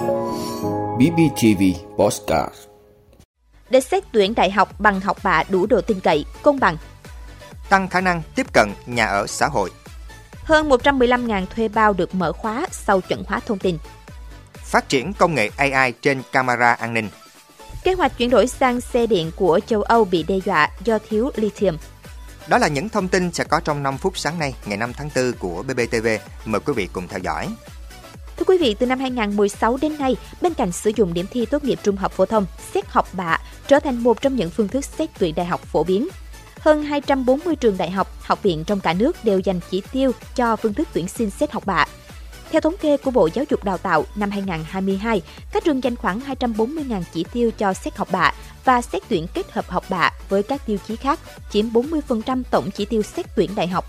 BBTV Postcard Để xét tuyển đại học bằng học bạ đủ độ tin cậy, công bằng. Tăng khả năng tiếp cận nhà ở xã hội. Hơn 115.000 thuê bao được mở khóa sau chuẩn hóa thông tin. Phát triển công nghệ AI trên camera an ninh. Kế hoạch chuyển đổi sang xe điện của châu Âu bị đe dọa do thiếu lithium. Đó là những thông tin sẽ có trong 5 phút sáng nay, ngày 5 tháng 4 của BBTV. Mời quý vị cùng theo dõi. Thưa quý vị, từ năm 2016 đến nay, bên cạnh sử dụng điểm thi tốt nghiệp trung học phổ thông, xét học bạ trở thành một trong những phương thức xét tuyển đại học phổ biến. Hơn 240 trường đại học, học viện trong cả nước đều dành chỉ tiêu cho phương thức tuyển sinh xét học bạ. Theo thống kê của Bộ Giáo dục Đào tạo năm 2022, các trường dành khoảng 240.000 chỉ tiêu cho xét học bạ và xét tuyển kết hợp học bạ với các tiêu chí khác, chiếm 40% tổng chỉ tiêu xét tuyển đại học.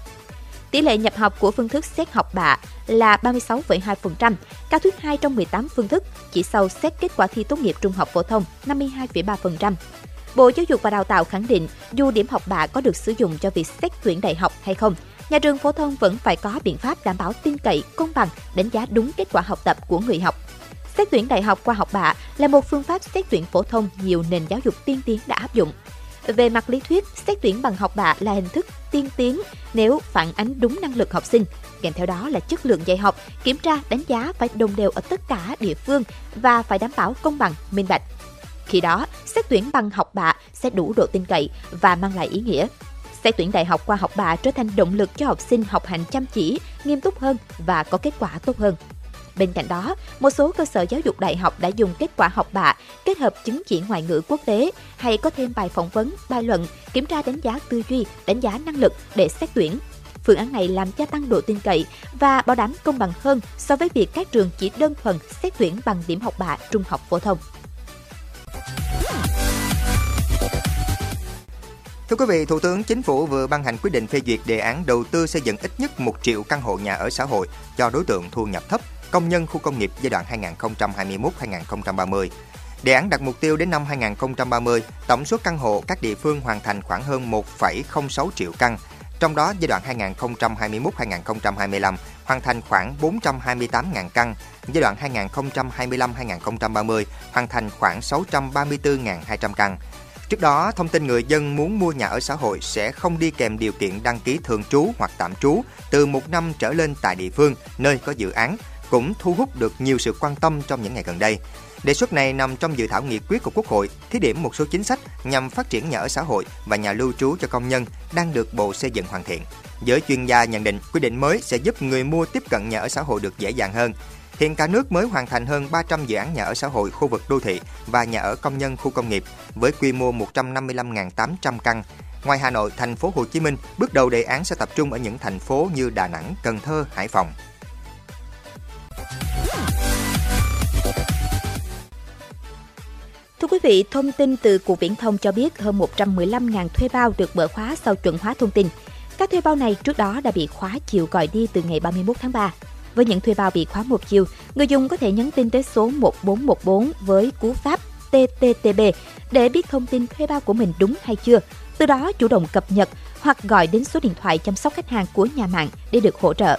Tỷ lệ nhập học của phương thức xét học bạ là 36,2%, cao thứ hai trong 18 phương thức, chỉ sau xét kết quả thi tốt nghiệp trung học phổ thông 52,3%. Bộ Giáo dục và Đào tạo khẳng định, dù điểm học bạ có được sử dụng cho việc xét tuyển đại học hay không, nhà trường phổ thông vẫn phải có biện pháp đảm bảo tin cậy, công bằng, đánh giá đúng kết quả học tập của người học. Xét tuyển đại học qua học bạ là một phương pháp xét tuyển phổ thông nhiều nền giáo dục tiên tiến đã áp dụng. Về mặt lý thuyết, xét tuyển bằng học bạ là hình thức tiên tiến nếu phản ánh đúng năng lực học sinh. Kèm theo đó là chất lượng dạy học, kiểm tra, đánh giá phải đồng đều ở tất cả địa phương và phải đảm bảo công bằng, minh bạch. Khi đó, xét tuyển bằng học bạ sẽ đủ độ tin cậy và mang lại ý nghĩa. Xét tuyển đại học qua học bạ trở thành động lực cho học sinh học hành chăm chỉ, nghiêm túc hơn và có kết quả tốt hơn. Bên cạnh đó, một số cơ sở giáo dục đại học đã dùng kết quả học bạ kết hợp chứng chỉ ngoại ngữ quốc tế hay có thêm bài phỏng vấn, bài luận, kiểm tra đánh giá tư duy, đánh giá năng lực để xét tuyển. Phương án này làm gia tăng độ tin cậy và bảo đảm công bằng hơn so với việc các trường chỉ đơn thuần xét tuyển bằng điểm học bạ trung học phổ thông. Thưa quý vị, Thủ tướng Chính phủ vừa ban hành quyết định phê duyệt đề án đầu tư xây dựng ít nhất 1 triệu căn hộ nhà ở xã hội cho đối tượng thu nhập thấp, công nhân khu công nghiệp giai đoạn 2021-2030. Đề án đặt mục tiêu đến năm 2030, tổng số căn hộ các địa phương hoàn thành khoảng hơn 1,06 triệu căn, trong đó giai đoạn 2021-2025 hoàn thành khoảng 428.000 căn, giai đoạn 2025-2030 hoàn thành khoảng 634.200 căn. Trước đó, thông tin người dân muốn mua nhà ở xã hội sẽ không đi kèm điều kiện đăng ký thường trú hoặc tạm trú từ một năm trở lên tại địa phương nơi có dự án cũng thu hút được nhiều sự quan tâm trong những ngày gần đây. Đề xuất này nằm trong dự thảo nghị quyết của Quốc hội, thí điểm một số chính sách nhằm phát triển nhà ở xã hội và nhà lưu trú cho công nhân đang được Bộ Xây dựng hoàn thiện. Giới chuyên gia nhận định quy định mới sẽ giúp người mua tiếp cận nhà ở xã hội được dễ dàng hơn. Hiện cả nước mới hoàn thành hơn 300 dự án nhà ở xã hội khu vực đô thị và nhà ở công nhân khu công nghiệp với quy mô 155.800 căn. Ngoài Hà Nội, thành phố Hồ Chí Minh, bước đầu đề án sẽ tập trung ở những thành phố như Đà Nẵng, Cần Thơ, Hải Phòng. Quý vị, thông tin từ Cục Viễn thông cho biết hơn 115.000 thuê bao được mở khóa sau chuẩn hóa thông tin. Các thuê bao này trước đó đã bị khóa chiều gọi đi từ ngày 31 tháng 3. Với những thuê bao bị khóa một chiều, người dùng có thể nhắn tin tới số 1414 với cú pháp TTTB để biết thông tin thuê bao của mình đúng hay chưa. Từ đó chủ động cập nhật hoặc gọi đến số điện thoại chăm sóc khách hàng của nhà mạng để được hỗ trợ.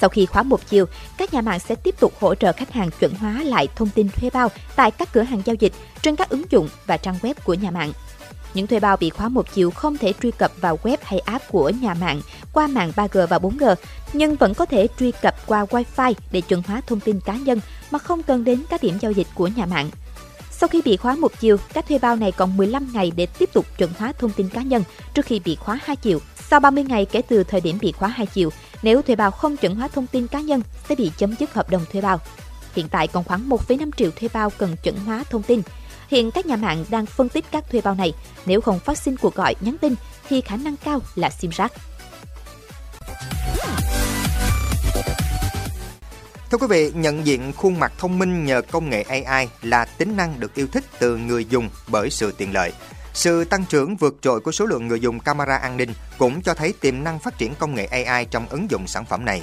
Sau khi khóa một chiều, các nhà mạng sẽ tiếp tục hỗ trợ khách hàng chuẩn hóa lại thông tin thuê bao tại các cửa hàng giao dịch, trên các ứng dụng và trang web của nhà mạng. Những thuê bao bị khóa một chiều không thể truy cập vào web hay app của nhà mạng qua mạng 3G và 4G, nhưng vẫn có thể truy cập qua Wi-Fi để chuẩn hóa thông tin cá nhân mà không cần đến các điểm giao dịch của nhà mạng. Sau khi bị khóa một chiều, các thuê bao này còn 15 ngày để tiếp tục chuẩn hóa thông tin cá nhân trước khi bị khóa hai chiều. Sau 30 ngày kể từ thời điểm bị khóa hai chiều, nếu thuê bao không chuẩn hóa thông tin cá nhân sẽ bị chấm dứt hợp đồng thuê bao. Hiện tại còn khoảng 1,5 triệu thuê bao cần chuẩn hóa thông tin. Hiện các nhà mạng đang phân tích các thuê bao này. Nếu không phát sinh cuộc gọi nhắn tin thì khả năng cao là sim rác. Thưa quý vị, nhận diện khuôn mặt thông minh nhờ công nghệ AI là tính năng được yêu thích từ người dùng bởi sự tiện lợi. Sự tăng trưởng vượt trội của số lượng người dùng camera an ninh cũng cho thấy tiềm năng phát triển công nghệ AI trong ứng dụng sản phẩm này.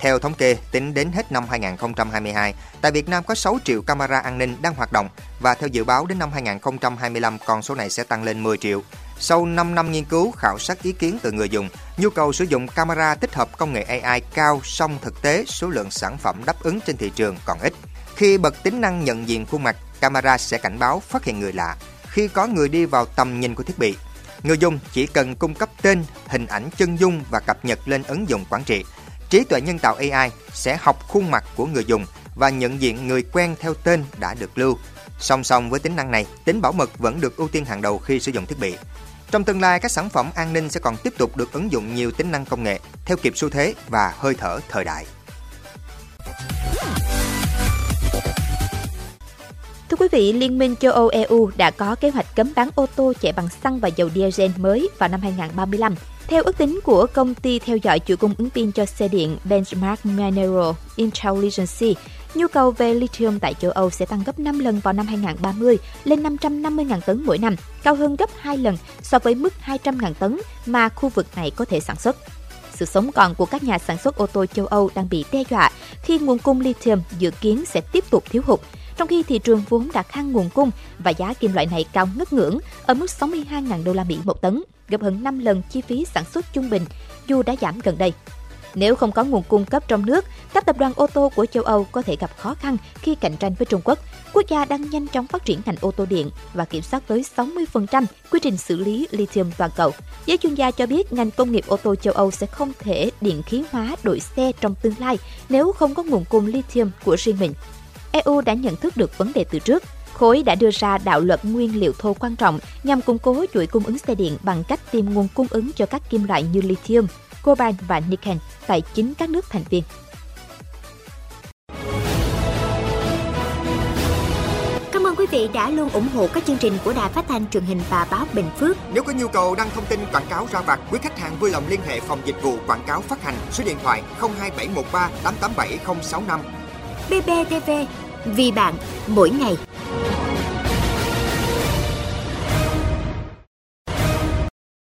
Theo thống kê, tính đến hết năm 2022, tại Việt Nam có 6 triệu camera an ninh đang hoạt động và theo dự báo đến năm 2025 con số này sẽ tăng lên 10 triệu. Sau 5 năm nghiên cứu, khảo sát ý kiến từ người dùng, nhu cầu sử dụng camera tích hợp công nghệ AI cao song thực tế số lượng sản phẩm đáp ứng trên thị trường còn ít. Khi bật tính năng nhận diện khuôn mặt, camera sẽ cảnh báo phát hiện người lạ khi có người đi vào tầm nhìn của thiết bị. Người dùng chỉ cần cung cấp tên, hình ảnh chân dung và cập nhật lên ứng dụng quản trị. Trí tuệ nhân tạo AI sẽ học khuôn mặt của người dùng và nhận diện người quen theo tên đã được lưu. Song song với tính năng này, tính bảo mật vẫn được ưu tiên hàng đầu khi sử dụng thiết bị. Trong tương lai, các sản phẩm an ninh sẽ còn tiếp tục được ứng dụng nhiều tính năng công nghệ theo kịp xu thế và hơi thở thời đại. Thưa quý vị, Liên minh châu Âu EU đã có kế hoạch cấm bán ô tô chạy bằng xăng và dầu diesel mới vào năm 2035. Theo ước tính của công ty theo dõi chuỗi cung ứng pin cho xe điện Benchmark Mineral Intelligence, nhu cầu về lithium tại châu Âu sẽ tăng gấp 5 lần vào năm 2030 lên 550.000 tấn mỗi năm, cao hơn gấp 2 lần so với mức 200.000 tấn mà khu vực này có thể sản xuất. Sự sống còn của các nhà sản xuất ô tô châu Âu đang bị đe dọa khi nguồn cung lithium dự kiến sẽ tiếp tục thiếu hụt, trong khi thị trường vốn đã khăn nguồn cung và giá kim loại này cao ngất ngưỡng ở mức 62.000 đô la Mỹ một tấn, gấp hơn 5 lần chi phí sản xuất trung bình, dù đã giảm gần đây. Nếu không có nguồn cung cấp trong nước, các tập đoàn ô tô của châu Âu có thể gặp khó khăn khi cạnh tranh với Trung Quốc. Quốc gia đang nhanh chóng phát triển ngành ô tô điện và kiểm soát tới 60% quy trình xử lý lithium toàn cầu. Giới chuyên gia cho biết ngành công nghiệp ô tô châu Âu sẽ không thể điện khí hóa đổi xe trong tương lai nếu không có nguồn cung lithium của riêng mình. EU đã nhận thức được vấn đề từ trước. Khối đã đưa ra đạo luật nguyên liệu thô quan trọng nhằm củng cố chuỗi cung ứng xe điện bằng cách tìm nguồn cung ứng cho các kim loại như lithium, cobalt và nickel tại chính các nước thành viên. Cảm ơn quý vị đã luôn ủng hộ các chương trình của Đài Phát thanh truyền hình và báo Bình Phước. Nếu có nhu cầu đăng thông tin quảng cáo ra vặt, quý khách hàng vui lòng liên hệ phòng dịch vụ quảng cáo phát hành số điện thoại 02713 887065. BBTV, vì bạn, mỗi ngày.